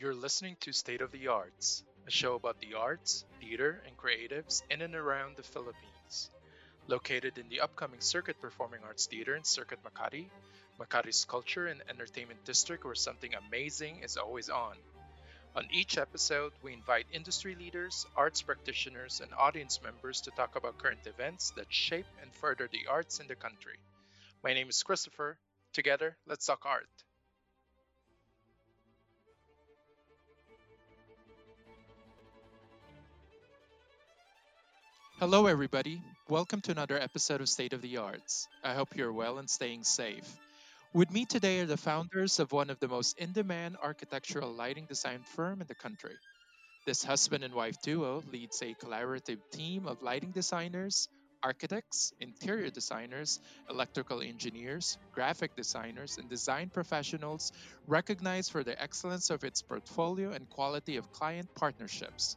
You're listening to State of the Arts, a show about the arts, theater, and creatives in and around the Philippines. Located in the upcoming Circuit Performing Arts Theater in Circuit Makati, Makati's culture and entertainment district where something amazing is always on. On each episode, we invite industry leaders, arts practitioners, and audience members to talk about current events that shape and further the arts in the country. My name is Christopher. Together, let's talk art. Hello, everybody. Welcome to another episode of State of the Arts. I hope you're well and staying safe. With me today are the founders of one of the most in demand architectural lighting design firm in the country. This husband and wife duo leads a collaborative team of lighting designers, architects, interior designers, electrical engineers, graphic designers, and design professionals recognized for the excellence of its portfolio and quality of client partnerships.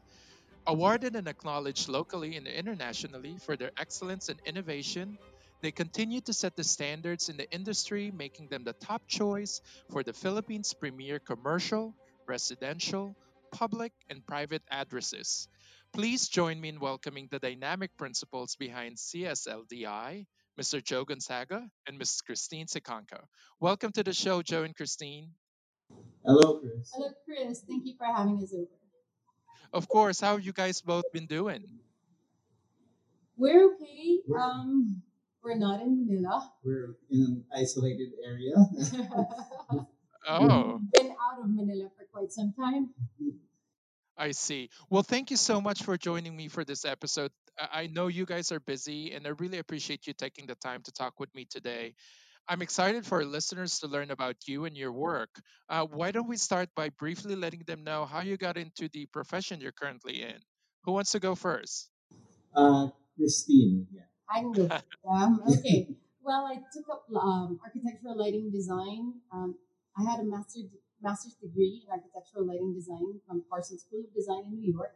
Awarded and acknowledged locally and internationally for their excellence and innovation, they continue to set the standards in the industry, making them the top choice for the Philippines' premier commercial, residential, public, and private addresses. Please join me in welcoming the dynamic principals behind CSLDI, Mr. Joe Gonzaga and Ms. Christine Sikanko. Welcome to the show, Joe and Christine. Hello, Chris. Hello, Chris. Thank you for having us over. Of course, how have you guys both been doing? We're okay. Um, we're not in Manila. We're in an isolated area. Oh, Been out of Manila for quite some time. I see. Well, thank you so much for joining me for this episode. I I know you guys are busy, and I really appreciate you taking the time to talk with me today. I'm excited for our listeners to learn about you and your work. Uh, why don't we start by briefly letting them know how you got into the profession you're currently in? Who wants to go first? uh, Christine. Yeah. I can go. Um, okay. Well, I took up um, architectural lighting design. Um, I had a master master's degree in architectural lighting design from Parsons School of Design in New York.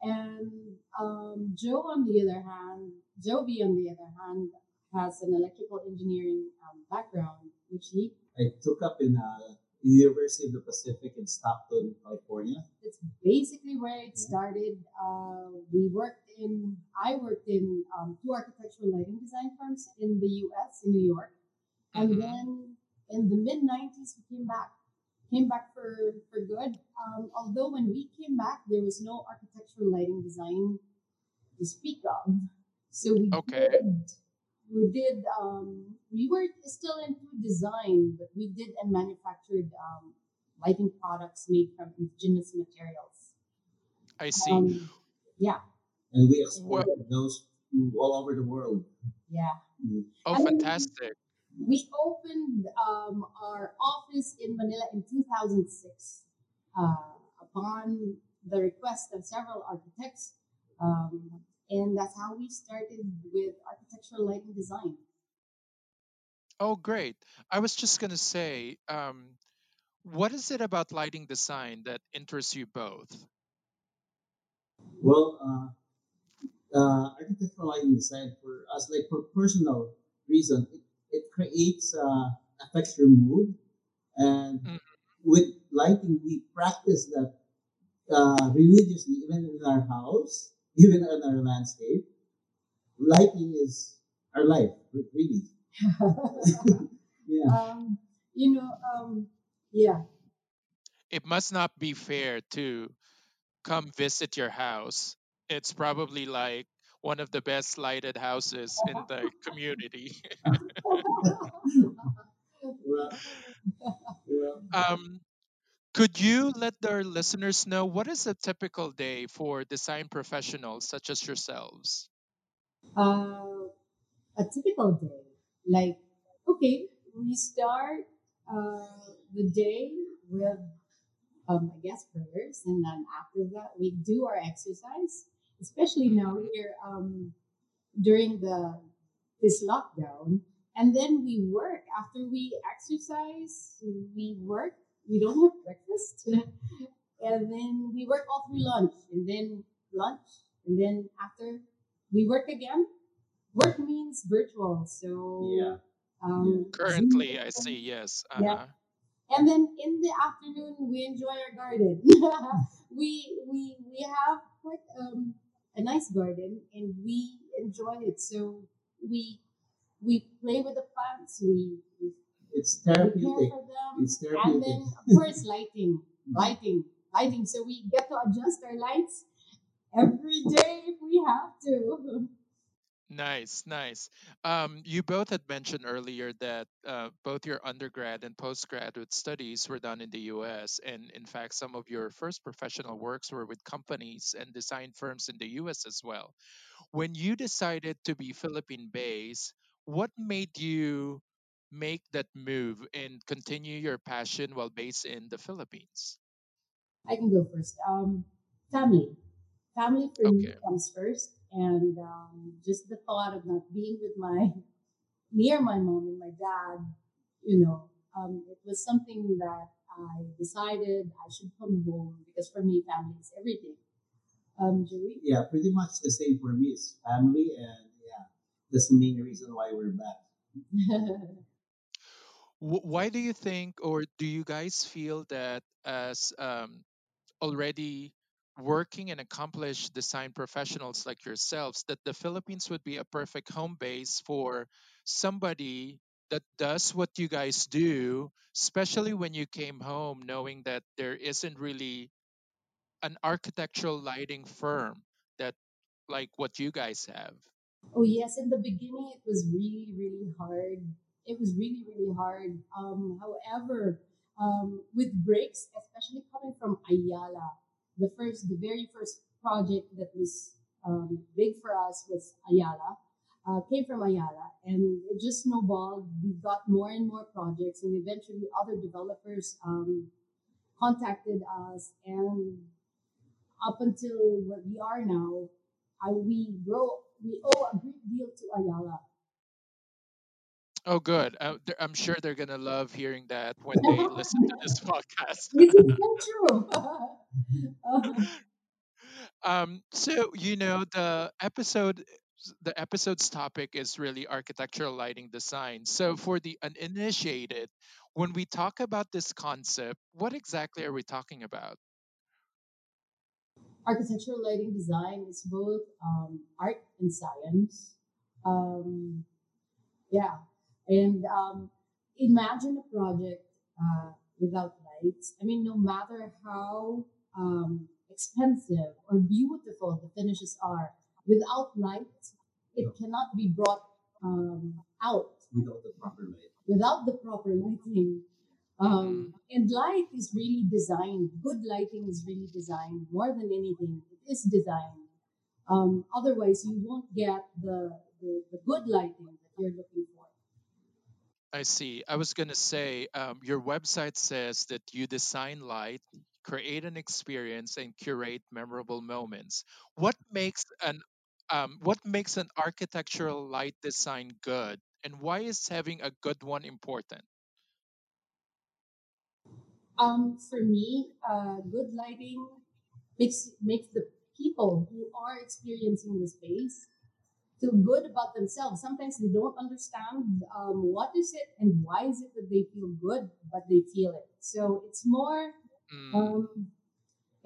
And um, Joe, on the other hand, Joe B, on the other hand, has an electrical engineering um, background, which he I took up in uh, University of the Pacific in Stockton, California. It's basically where it started. Uh, we worked in, I worked in um, two architectural lighting design firms in the US, in New York. And Mhm. then in the mid 90s, we came back, came back for, for good. Um, although when we came back, there was no architectural lighting design to speak of. So we Okay. did, we did, um, we were still into design, but we did and manufactured um, lighting products made from indigenous materials. I see. Um, yeah, And we exported those to all over the world. yeah. Mm. oh, and- fantastic. We opened um, our office in Manila in 2006 uh, upon the request of several architects. And that's how we started with architectural lighting design. Oh, great. I was just going to say, um, what is it about lighting design that interests you both? Well, uh, uh, architectural lighting design for us, like for personal reason, it, it creates, uh, affects your mood. And Mhm. with lighting, we practice that uh, religiously, even in our house, even in our landscape. Lighting is our life, really. Yeah. um, you know, um, yeah. It must not be fair to come visit your house. It's probably like one of the best lighted houses in the community. Well, well, um, could you let our listeners know what is a typical day for design professionals such as yourselves? uh, a typical day. Like, okay, we start uh, the day with, um, I guess, prayers, and then after that, we do our exercise. Especially now here um, during the this lockdown, and then we work. After we exercise, we work. We don't have breakfast, and then we work all through lunch, and then lunch, and then after we work again. Work means virtual, Yeah. so um, Zoom Currently, I see. Yes. Uh yeah, and then in the afternoon we enjoy our garden. we we we have quite um, a nice garden and we enjoy it. So we we play with the plants. We we, It's we care therapeutic. for them, It's and therapeutic. then of course lighting, lighting, lighting. So we get to adjust our lights every day if we have to. Nice, nice. Um, you both had mentioned earlier that uh, both your undergrad and postgraduate studies were done in the US. And in fact, some of your first professional works were with companies and design firms in the US as well. When you decided to be Philippine based, what made you make that move and continue your passion while based in the Philippines? I can go first. Um, family. Family for me comes first, and um, just the thought of not being with my near my mom and my dad, you know, um, it was something that I decided I should come home because for me, family is everything. Um, Joey? Yeah, pretty much the same for me. It's family, and yeah, that's the main reason why we're back. Wh- Why do you think, or do you guys feel that as um, already working and accomplished design professionals like yourselves that the Philippines would be a perfect home base for somebody that does what you guys do, especially when you came home knowing that there isn't really an architectural lighting firm that like what you guys have. Oh yes, in the beginning it was really, really hard. It was really, really hard. Um, however, um, with breaks, especially coming from Ayala, the first, the very first project that was um, big for us was Ayala. Uh, came from Ayala, and it just snowballed. We got more and more projects, and eventually other developers um, contacted us, and up until what we are now, I, we grow we owe a great deal to Ayala. Oh, good. Uh, th- I'm sure they're gonna love hearing that when they listen to this podcast. This is so true. Uh, Um, so you know the episode, the episode's topic is really architectural lighting design. So for the uninitiated, when we talk about this concept, what exactly are we talking about? architectural lighting design is both um, art and science. Um, yeah, and um, imagine a project uh, without lights. I mean, no matter how um, expensive or beautiful the finishes are, without light, it cannot be brought um, out without the proper light. without the proper lighting. Um, and light is really designed. Good lighting is really designed more than anything. It is designed. Um, otherwise, you won't get the, the, the good lighting that you're looking for. I see. I was gonna say, um, your website says that you design light, create an experience, and curate memorable moments. What makes an um, what makes an architectural light design good, and why is having a good one important? Um, for me, uh, good lighting makes makes the people who are experiencing the space feel good about themselves. Sometimes they don't understand um, what is it and why is it that they feel good, but they feel it. So it's more Mm, um,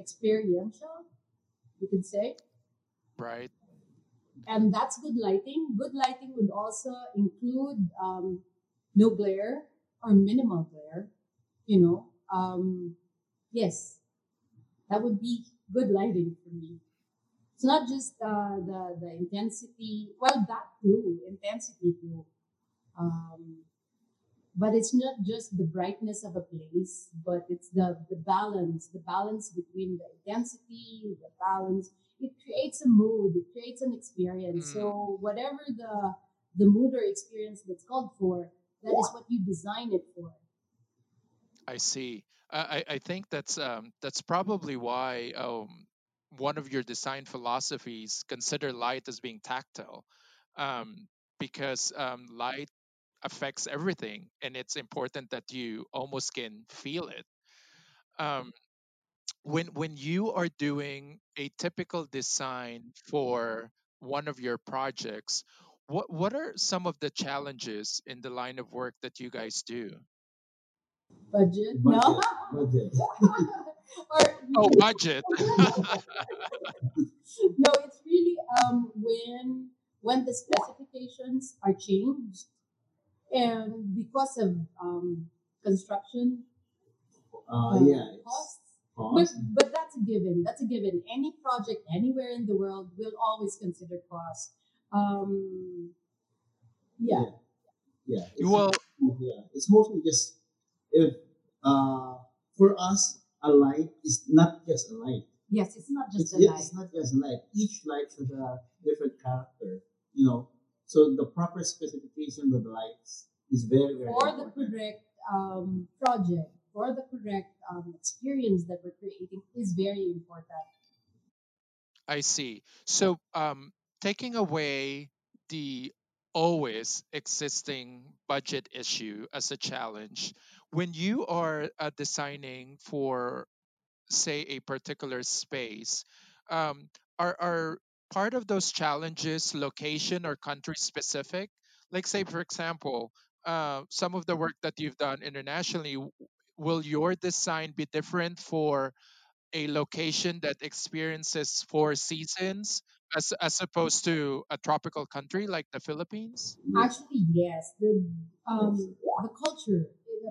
experiential, you could say. right. And that's good lighting. Good lighting would also include um, no glare or minimal glare. You know, um, yes, that would be good lighting for me. It's not just uh, the the intensity. Well, that too, intensity too. Um, but it's not just the brightness of a place, but it's the the balance, the balance between the intensity, the balance. It creates a mood. It creates an experience. Mm, So whatever the the mood or experience that's called for, that is what you design it for. I see. I, I I think that's um, that's probably why um, one of your design philosophies consider light as being tactile, um, because um, light affects everything, and it's important that you almost can feel it. Um, when when you are doing a typical design for one of your projects what what are some of the challenges in the line of work that you guys do Budget? No. Budget, budget. or oh budget no, it's really um when when the specifications are changed and because of um construction Uh, uh, yeah, it's costs. But but that's a given. That's a given. Any project anywhere in the world will always consider cost. Um, yeah, Yeah, yeah. It's well yeah. It's mostly just if uh for us a light is not just a light. yes, it's not just It's a yeah, light. it's not just a light. Each light has a different character. You know, so the proper specification of the lights is very very for the important. correct um, project, for the correct um, experience that we're creating is very important. i see so um taking away the always existing budget issue as a challenge when you are uh, designing for say a particular space um, are are part of those challenges location or country specific? Like say for example uh, some of the work that you've done internationally will your design be different for a location that experiences four seasons as as opposed to a tropical country like the philippines? Actually, yes, the um, the culture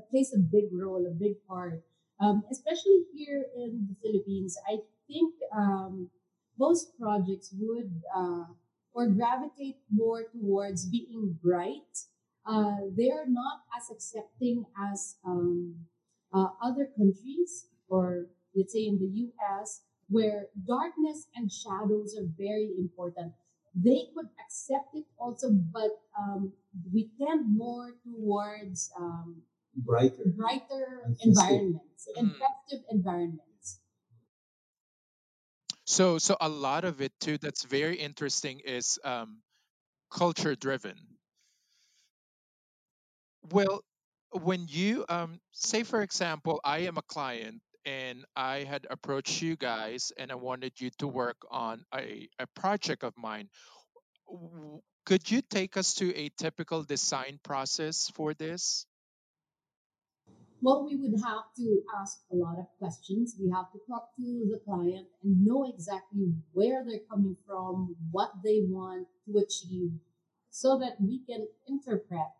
plays a big role, a big part, um, especially here in the Philippines. I think um, most projects would uh, or gravitate more towards being bright. Uh, they are not as accepting as um, uh, other countries, or let's say in the U.S., where darkness and shadows are very important they could accept it also, but um, we tend more towards um, brighter brighter and environments and Mm. environments. so so a lot of it too that's very interesting is um, culture driven Well, when you um say for example, I am a client and I had approached you guys and I wanted you to work on a, a project of mine. Could you take us to a typical design process for this? Well, we would have to ask a lot of questions. We have to talk to the client and know exactly where they're coming from, what they want to achieve, so that we can interpret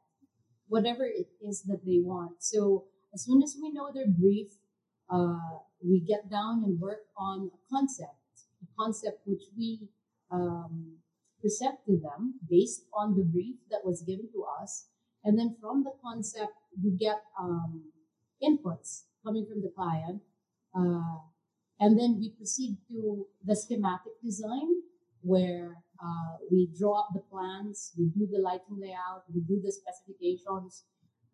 whatever it is that they want. So as soon as we know their brief, uh, we get down and work on a concept, a concept which we um, present to them based on the brief that was given to us. And then from the concept, we get um, inputs coming from the client. Uh, and then we proceed to the schematic design where uh, we draw up the plans, we do the lighting layout, we do the specifications,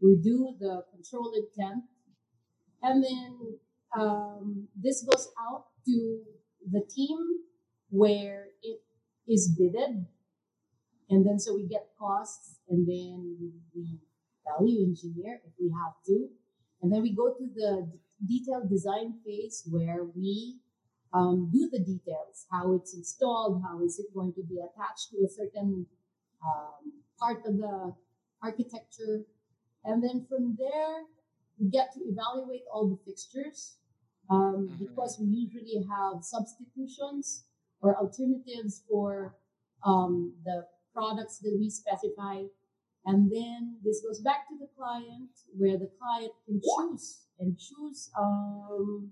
we do the control intent, and then um, this goes out to the team where it is bidded, and then so we get costs, and then we value engineer if we have to, and then we go to the detailed design phase where we um, do the details, how it's installed, how is it going to be attached to a certain um, part of the architecture. And then from there, we get to evaluate all the fixtures um, Mhm. because we usually have substitutions or alternatives for um, the products that we specify. And then this goes back to the client where the client can choose and choose um,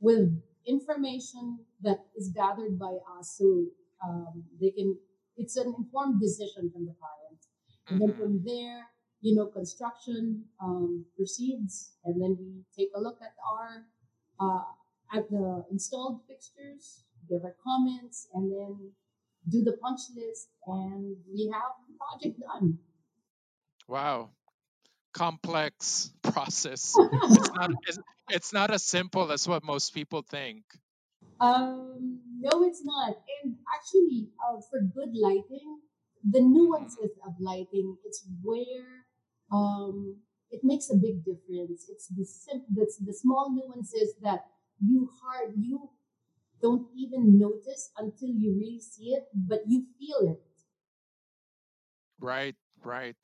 with information that is gathered by us. So um, they can it's an informed decision from the client. And then from there you know construction um, proceeds. And then we take a look at our uh, at the installed fixtures give our comments and then do the punch list and we have the project done Wow, complex process. It's not it's, it's not as simple as what most people think. Um, no, it's not. And actually, uh, for good lighting, the nuances of lighting, it's where um, it makes a big difference. It's the sim- the, the small nuances that you hard you don't even notice until you really see it, but you feel it. Right, right.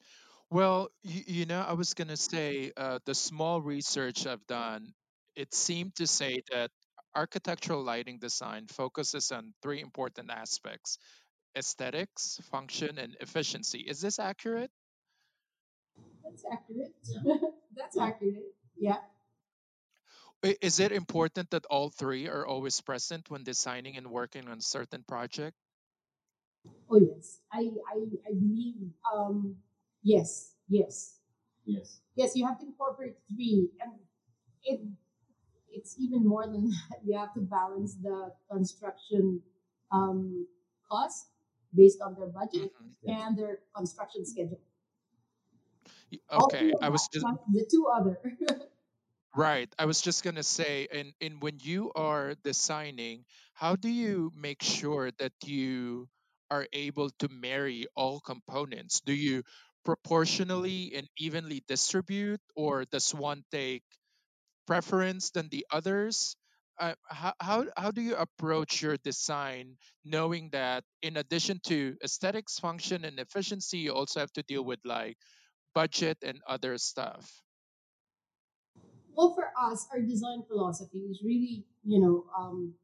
Well, you, you know, I was going to say uh, the small research I've done, it seemed to say that architectural lighting design focuses on three important aspects aesthetics, function, and efficiency. Is this accurate? That's accurate. Yeah. That's accurate. Yeah. I- Is it important that all three are always present when designing and working on a certain project? Oh yes. I I, I believe um yes, yes. Yes. Yes, you have to incorporate three and it it's even more than that. You have to balance the construction um cost based on their budget hmm and their construction schedule. Okay, I was just the two other. right. I was just gonna say, and and when you are designing, how do you make sure that you are able to marry all components? Do you proportionally and evenly distribute, or does one take preference than the others? Uh, how, how, how do you approach your design knowing that in addition to aesthetics, function, and efficiency, you also have to deal with like budget and other stuff? well, for us, our design philosophy is really, you know, um,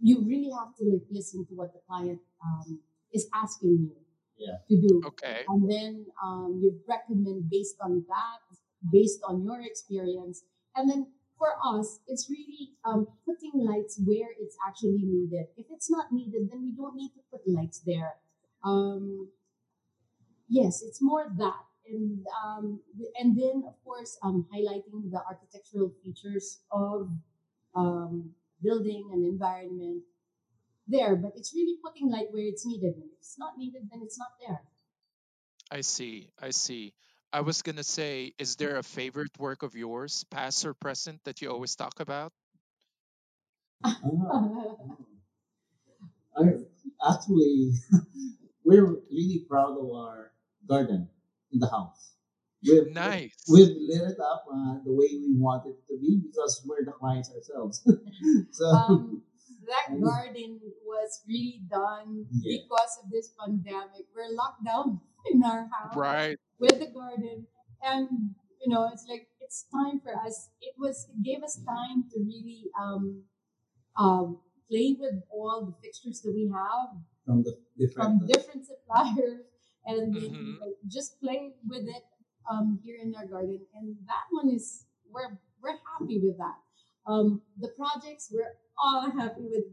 you really have to like listen to what the client um, is asking you Yeah. to do, Okay. and then um, you recommend based on that, based on your experience, and then for us, it's really um, putting lights where it's actually needed. If it's not needed, then we don't need to put lights there. Um, yes, it's more that, and um, and then of course um, highlighting the architectural features of um, building and environment there. But it's really putting light where it's needed. And if it's not needed, then it's not there. I see. I see. I was going to say, is there a favorite work of yours, past or present, that you always talk about? Our- actually, we're really proud of our garden in the house. We've, Nice. we've lit it up uh, the way we want it to be because we're the clients ourselves. so, um, that garden was really done Yeah. because of this pandemic. We're locked down in our house. Right. with the garden and you know it's like it's time for us it was it gave us time to really um um play with all the fixtures that we have from the from different. different suppliers and Mhm. like, just play with it um here in our garden and that one is we're we're happy with that um the projects we're all happy with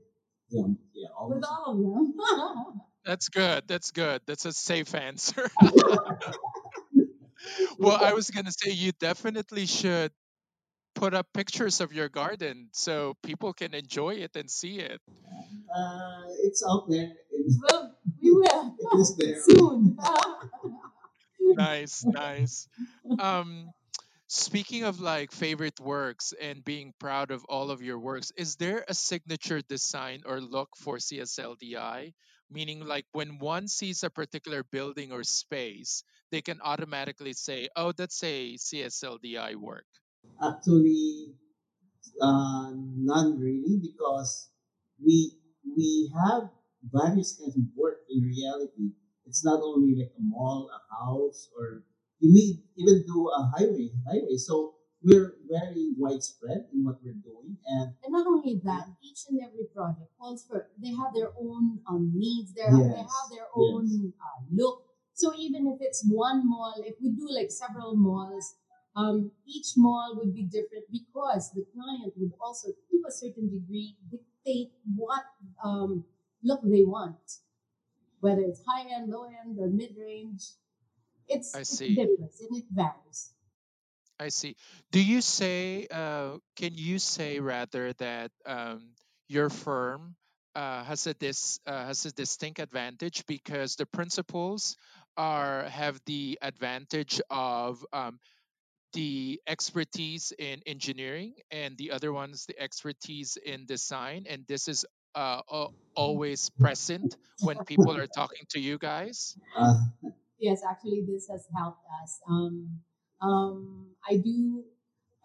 yeah, yeah, with all of them That's good. That's good. That's a safe answer. well, I was going to say you definitely should put up pictures of your garden so people can enjoy it and see it. Uh, it's out there. It, well we will it is there. soon Nice, nice. Um, speaking of like favorite works and being proud of all of your works, is there a signature design or look for CSLDI? Meaning, like when one sees a particular building or space, they can automatically say, "Oh, that's a CSLDI work." Actually, uh, none really because we we have various kinds of work in reality. It's not only like a mall, a house, or we may even do a highway. Highway. So we're very widespread in what we're doing, and And not only that, each and every project calls for they have their own um, needs. They they Yes, have their yes. own uh, look. So even if it's one mall, if we do like several malls, um, each mall would be different because the client would also, to a certain degree, dictate what um, look they want, whether it's high end, low end, or mid range. It's I it see. differs and it varies. I see. Do you say, uh, can you say rather that um, your firm uh, has a dis uh, has a distinct advantage because the principals are have the advantage of um, the expertise in engineering and the other one's the expertise in design, and this is uh, always present when people are talking to you guys? Yes, actually, this has helped us. Um, um, I do,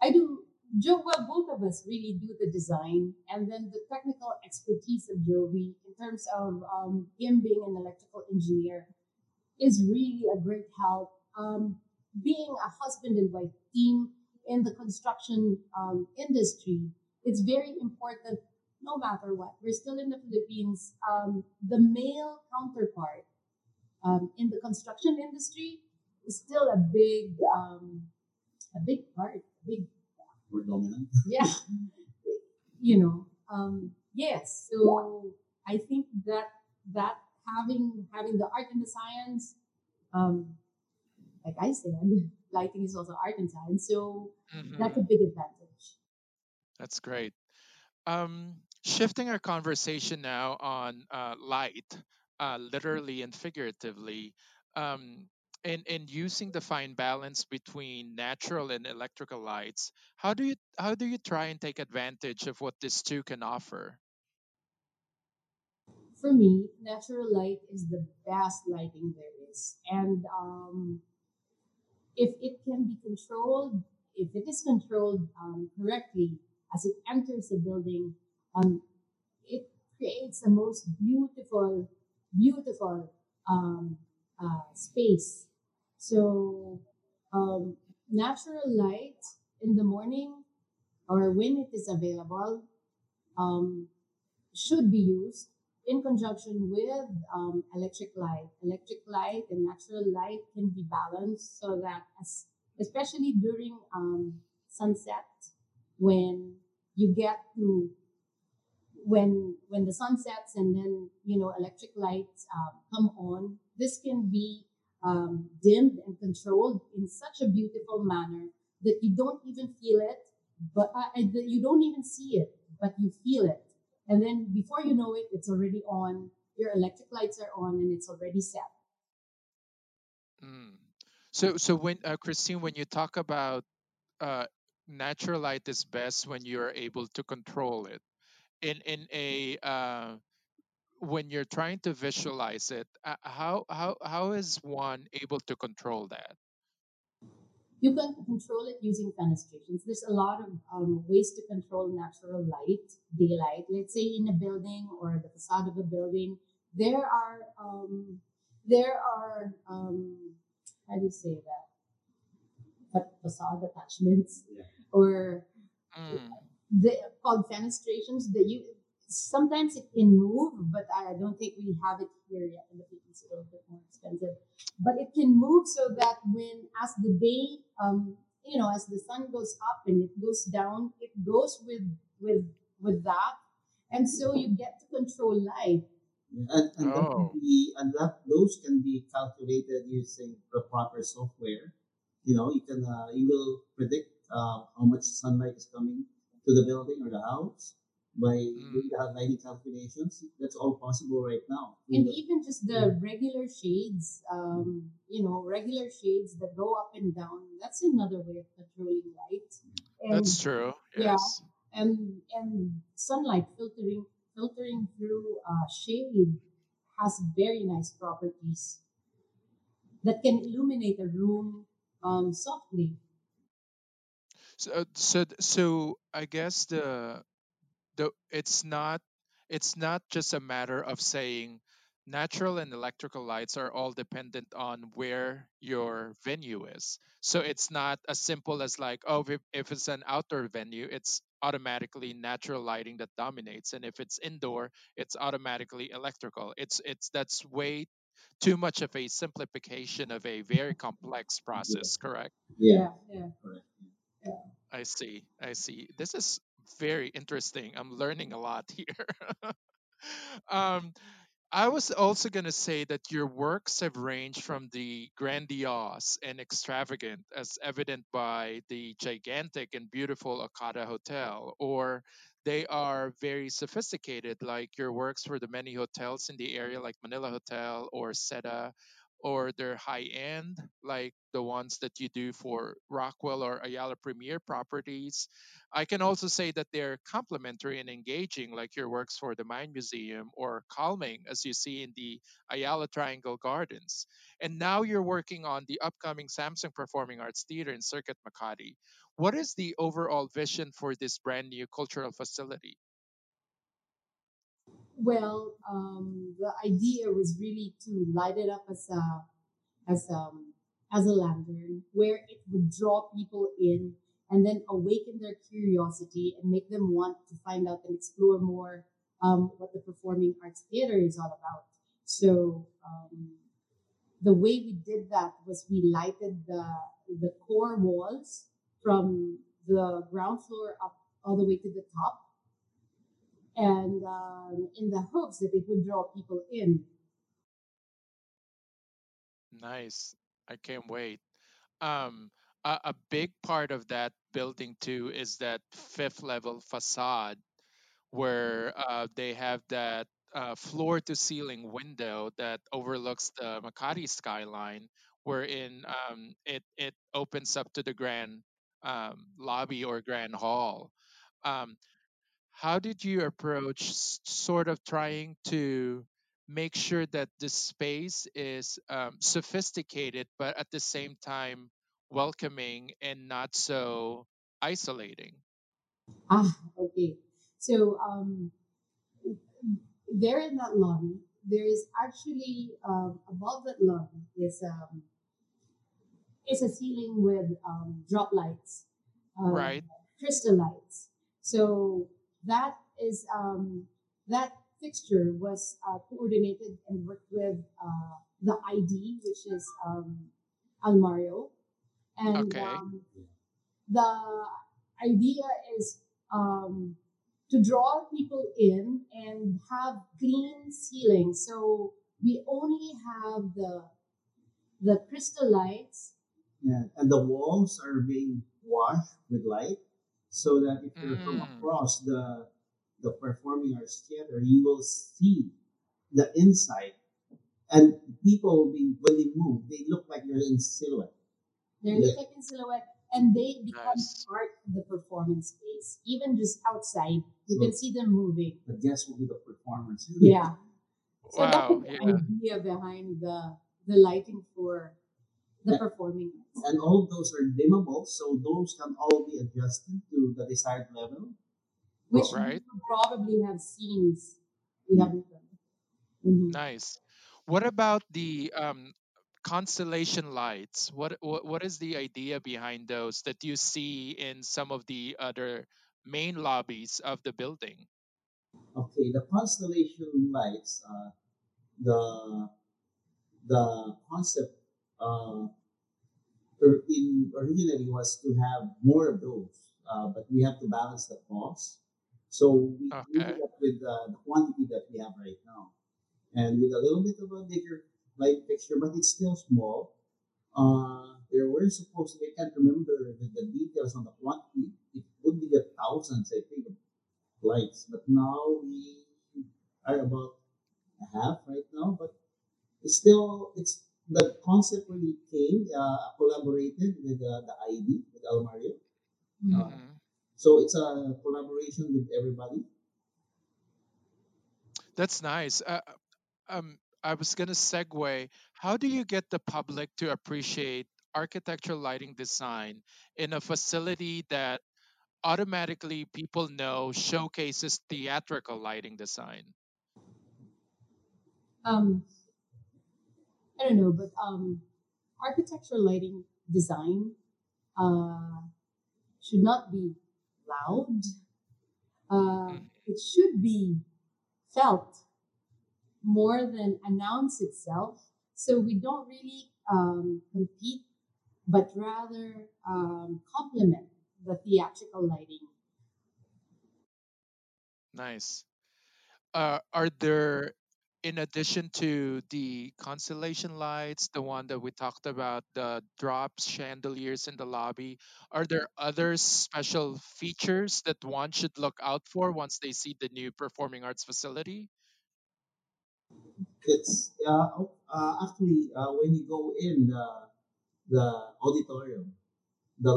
I do. Joe, well, both of us really do the design, and then the technical expertise of Jovi in terms of um, him being an electrical engineer is really a great help. Um, being a husband and wife team in the construction um, industry, it's very important no matter what. We're still in the Philippines. Um, the male counterpart um, in the construction industry is still a big, um, a big part, a big We're dominant. yeah you know um yes so i think that that having having the art and the science um like i said lighting is also art and science so that's a big advantage That's great. Um, shifting our conversation now on uh, light, uh, literally and figuratively, um, in in using the fine balance between natural and electrical lights, how do you how do you try and take advantage of what these two can offer? for me natural light is the best lighting there is and um if it can be controlled if it is controlled um, correctly as it enters the building um, it creates the most beautiful, beautiful um, uh, space. So, um, natural light in the morning or when it is available um, should be used in conjunction with um, electric light. Electric light and natural light can be balanced so that, as, especially during um, sunset, when you get to when when the sun sets and then you know electric lights um, come on this can be um, dimmed and controlled in such a beautiful manner that you don't even feel it but uh, uh, you don't even see it but you feel it and then before you know it it's already on your electric lights are on and it's already set Mm. So so when uh, Christine, when you talk about uh, natural light is best when you're able to control it in in a uh, when you're trying to visualize it uh, how how how is one able to control that You can control it using fenestrations. There's a lot of um, ways to control natural light, daylight. Let's say in a building or the facade of a building, there are um, there are um, how do you say that? Fa- Facade attachments Yeah. or mm, the called fenestrations that you sometimes it can move, but I don't think we have it here yet in the Philippines. It's a little bit more expensive, but it can move so that when as the day, um, you know, as the sun goes up and it goes down, it goes with with with that, and so you get to control light. Yeah, And, and that oh be and that those can be calculated using the proper software. You know, you can uh, you will predict uh, how much sunlight is coming to the building or the house by mm, doing the lighting calculations. That's all possible right now. In And the, even just yeah, the regular shades, um, you know, regular shades that go up and down, that's another way of controlling light. And that's true yeah, yes and and sunlight filtering filtering through uh, shade has very nice properties that can illuminate a room um, softly. So uh, so so i guess the the it's not it's not just a matter of saying natural and electrical lights are all dependent on where your venue is. So it's not as simple as like oh if, if it's an outdoor venue it's automatically natural lighting that dominates and if it's indoor it's automatically electrical. It's it's that's way too much of a simplification of a very complex yeah, process correct? Yeah, Yeah, yeah, correct. Yeah. i see i see this is very interesting i'm learning a lot here um, I was also going to say that your works have ranged from the grandiose and extravagant, as evident by the gigantic and beautiful Okada Hotel, or they are very sophisticated, like your works for the many hotels in the area, like Manila Hotel or Seda, or they're high end, like the ones that you do for Rockwell or Ayala Premier properties. I can also say that they're complementary and engaging, like your works for the Mind Museum, or calming, as you see in the Ayala Triangle Gardens. And now you're working on the upcoming Samsung Performing Arts Theater in Circuit Makati. What is the overall vision for this brand new cultural facility? Well, um, the idea was really to light it up as a as um as a lantern where it would draw people in and then awaken their curiosity and make them want to find out and explore more um, what the performing arts theater is all about. So um, the way we did that was we lighted the the core walls from the ground floor up all the way to the top and um, in the hopes that it would draw people in. Nice. I can't wait. Um, a, a big part of that building too is that fifth level facade where uh, they have that uh, floor to ceiling window that overlooks the Makati skyline, wherein um, it it opens up to the grand um, lobby or grand hall. Um, how did you approach sort of trying to make sure that the space is um, sophisticated, but at the same time welcoming and not so isolating? Ah, okay. So um, there in that lobby, there is actually um, above that lobby is um, is a ceiling with um, drop lights, um, Right. crystal lights. So that is um, that fixture was uh, coordinated and worked with uh, the ID, which is um, Almario, and Okay. um, the idea is um, to draw people in and have clean ceilings. So we only have the the crystal lights. Yeah, and the walls are being washed with light so that if you're from Mm, across the the performing arts theater, you will see the inside. And people will be when they move, they look like they're in silhouette. They Yeah. look like in silhouette, and they become nice. part of the performance space. Even just outside, you So can see them moving. the guests will be the performers. Yeah. So that Wow. was the Yeah. idea behind the the lighting for the Yeah. performing arts, And all of those are dimmable, so those can all be adjusted to the desired level. which Right. would probably have scenes we haven't done. Mhm. Nice. What about the um, constellation lights? What, what what is the idea behind those that you see in some of the other main lobbies of the building? Okay, the constellation lights, uh, the the concept uh, or in originally was to have more of those, uh, but we have to balance the cost. So we Okay. ended up with uh, the quantity that we have right now, and with a little bit of a bigger light fixture, but it's still small. Uh, there were supposed to, I can't remember the, the details on the quantity. It would be the thousands, I think, of lights, but now we are about a half right now, but it's still it's the concept really came uh, collaborated with uh, the ID with Almario. Mhm. Uh, so it's a collaboration with everybody. That's nice. Uh, um, I was gonna segue. How do you get the public to appreciate architectural lighting design in a facility that automatically people know showcases theatrical lighting design? Um, I don't know, but um, architectural lighting design uh, should not be loud. Uh, Mhm. it should be felt more than announce itself. So we don't really um, compete, but rather um, complement the theatrical lighting. Nice. Uh, are there, in addition to the constellation lights, the one that we talked about, the drops chandeliers in the lobby, are there other special features that one should look out for once they see the new performing arts facility? It's uh, uh, actually, uh, when you go in the the auditorium, the,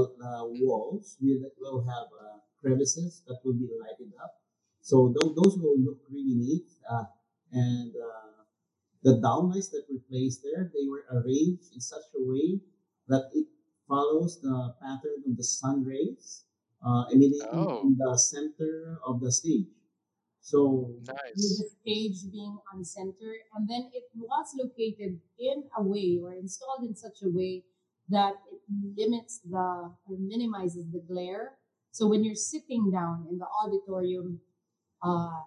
walls will will have uh, crevices that will be lighted up. So tho- those will look really neat. And uh, the downlights that were placed there, they were arranged in such a way that it follows the pattern of the sun rays uh, emanating Oh, from the center of the stage. So with nice. the stage being on center, and then it was located in a way or installed in such a way that it limits the or minimizes the glare. So when you're sitting down in the auditorium, uh,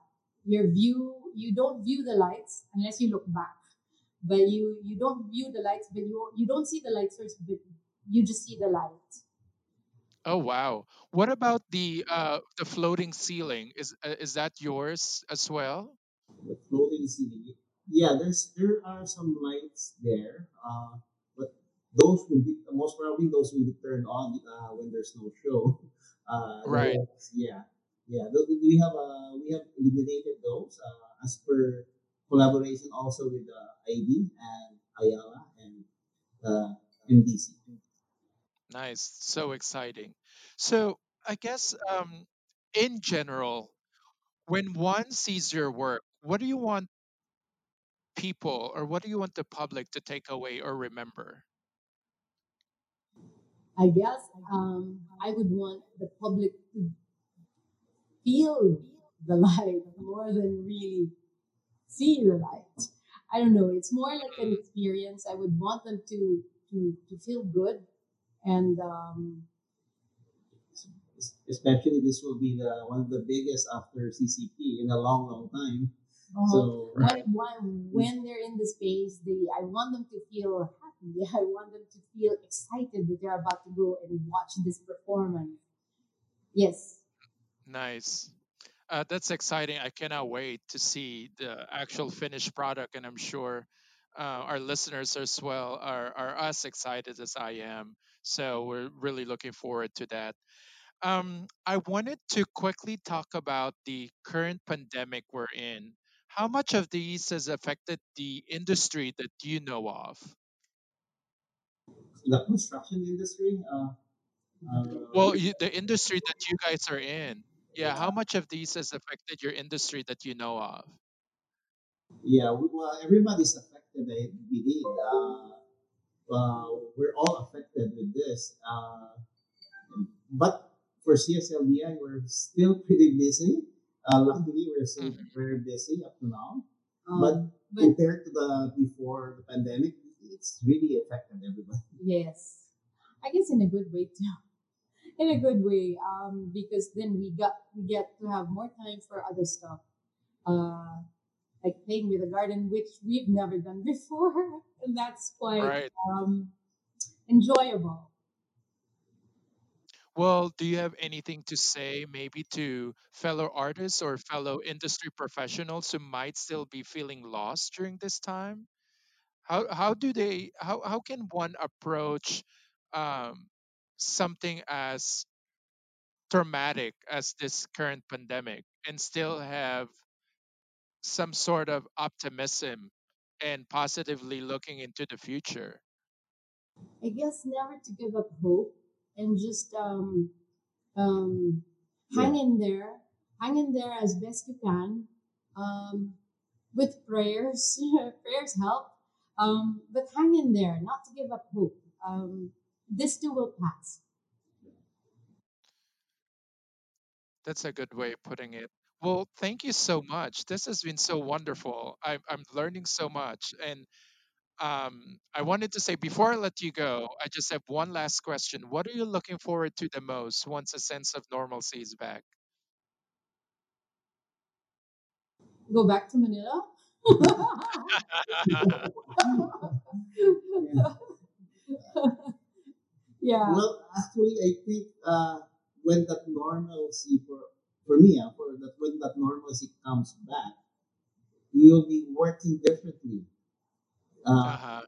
your view you don't view the lights unless you look back, but you you don't view the lights, but you you don't see the lights first, but you just see the light. Oh, wow. What about the uh the floating ceiling? Is uh, is that yours as well? the floating ceiling. Yeah, there's there are some lights there, uh, but those will be most probably those will be turned on uh, when there's no show. Uh, Right. yeah, yeah. Those, we have uh, we have eliminated those uh, as per collaboration also with uh, ID and Ayala and uh, MDC. Nice. So exciting. So, I guess um in general, when one sees your work, what do you want people or what do you want the public to take away or remember? I guess um, I would want the public to feel the light more than really see the light. I don't know. It's more like an experience. I would want them to to to feel good and um, Especially this will be the one of the biggest after CCP in a long, long time. uh, So right. when when they're in the space, they I want them to feel happy. I want them to feel excited that they're about to go and watch this performance. Yes, Nice. Uh, that's exciting. I cannot wait to see the actual finished product, and I'm sure uh, our listeners as well are, are as excited as I am. So we're really looking forward to that. Um, I wanted to quickly talk about the current pandemic we're in. How much of these has affected the industry that you know of? the construction industry, uh, Well, uh, you, the industry that you guys are in. Yeah, how much of these has affected your industry that you know of? yeah, we- well, everybody's affected. I believe. Uh, uh, we're all affected with this. Uh, but for CSLDI, we're still pretty busy. Uh, luckily, we're still Mhm. very busy up to now. But um, but compared to the before the pandemic, it's really affected everybody. yes, I guess in a good way too. In a good way um because then we got we get to have more time for other stuff uh like playing with the garden which we've never done before and that's quite Right. um enjoyable Well, do you have anything to say maybe to fellow artists or fellow industry professionals who might still be feeling lost during this time? How how do they how how can one approach um, something as traumatic as this current pandemic and still have some sort of optimism and positively looking into the future? i guess never to give up hope and just um um Yeah, hang in there hang in there as best you can um with prayers prayers help um but hang in there not to give up hope um this too will pass That's a good way of putting it. Well, thank you so much. This has been so wonderful. I'm I'm learning so much, and um, I wanted to say before I let you go, I just have one last question. What are you looking forward to the most once a sense of normalcy is back? go back to Manila. yeah. yeah, Well, actually, I think uh, when that normalcy for for me, uh, for that when that normalcy comes back, we will be working differently. Uh, uh-huh.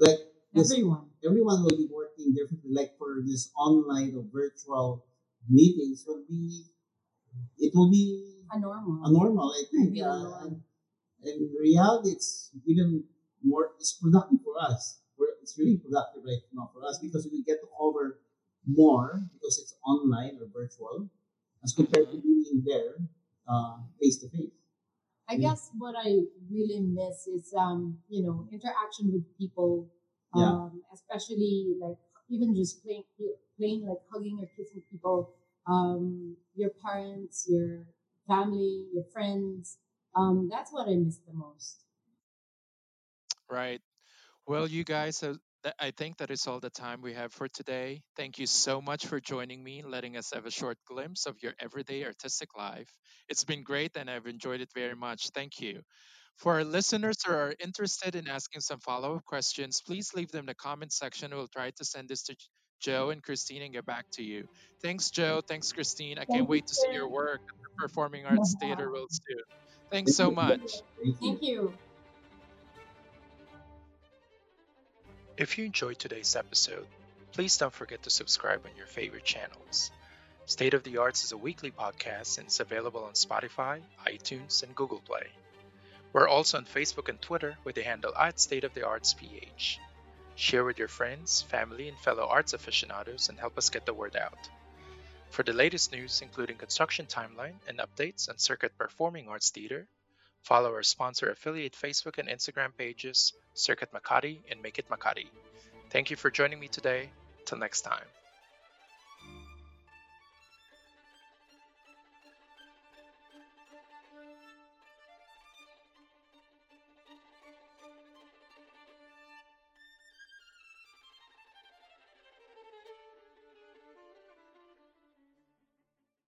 like this, everyone. everyone will be working differently. Like for this online or virtual meetings, will be it will be A normal. a normal. I think. be the Uh, and in reality, it's even more. It's productive for us. We're, it's really productive right now for us because we get to cover more because it's online or virtual as compared to being there face to face. I guess what I really miss is um, you know, interaction with people. Um, yeah. especially like even just playing playing like hugging or kissing people, um, your parents, your family, your friends. Um, that's what I miss the most. Right. Well, you guys have I think that is all the time we have for today. Thank you so much for joining me letting us have a short glimpse of your everyday artistic life. It's been great and I've enjoyed it very much. Thank you. For our listeners who are interested in asking some follow up questions, please leave them in the comment section. We'll try to send this to Joe and Christine and get back to you. Thanks, Joe. Thanks, Christine. I Thank can't wait to see your work at the Performing Arts Theater real soon. Thanks so much. Thank you. If you enjoyed today's episode, please don't forget to subscribe on your favorite channels. State of the Arts is a weekly podcast and it's available on Spotify, iTunes, and Google Play. We're also on Facebook and Twitter with the handle at State of the Arts PH. Share with your friends, family, and fellow arts aficionados and help us get the word out. For the latest news, including construction timeline and updates on Circuit Performing Arts Theater, Follow our sponsor affiliate Facebook and Instagram pages, Circuit Makati and Make It Makati. Thank you for joining me today. Till next time.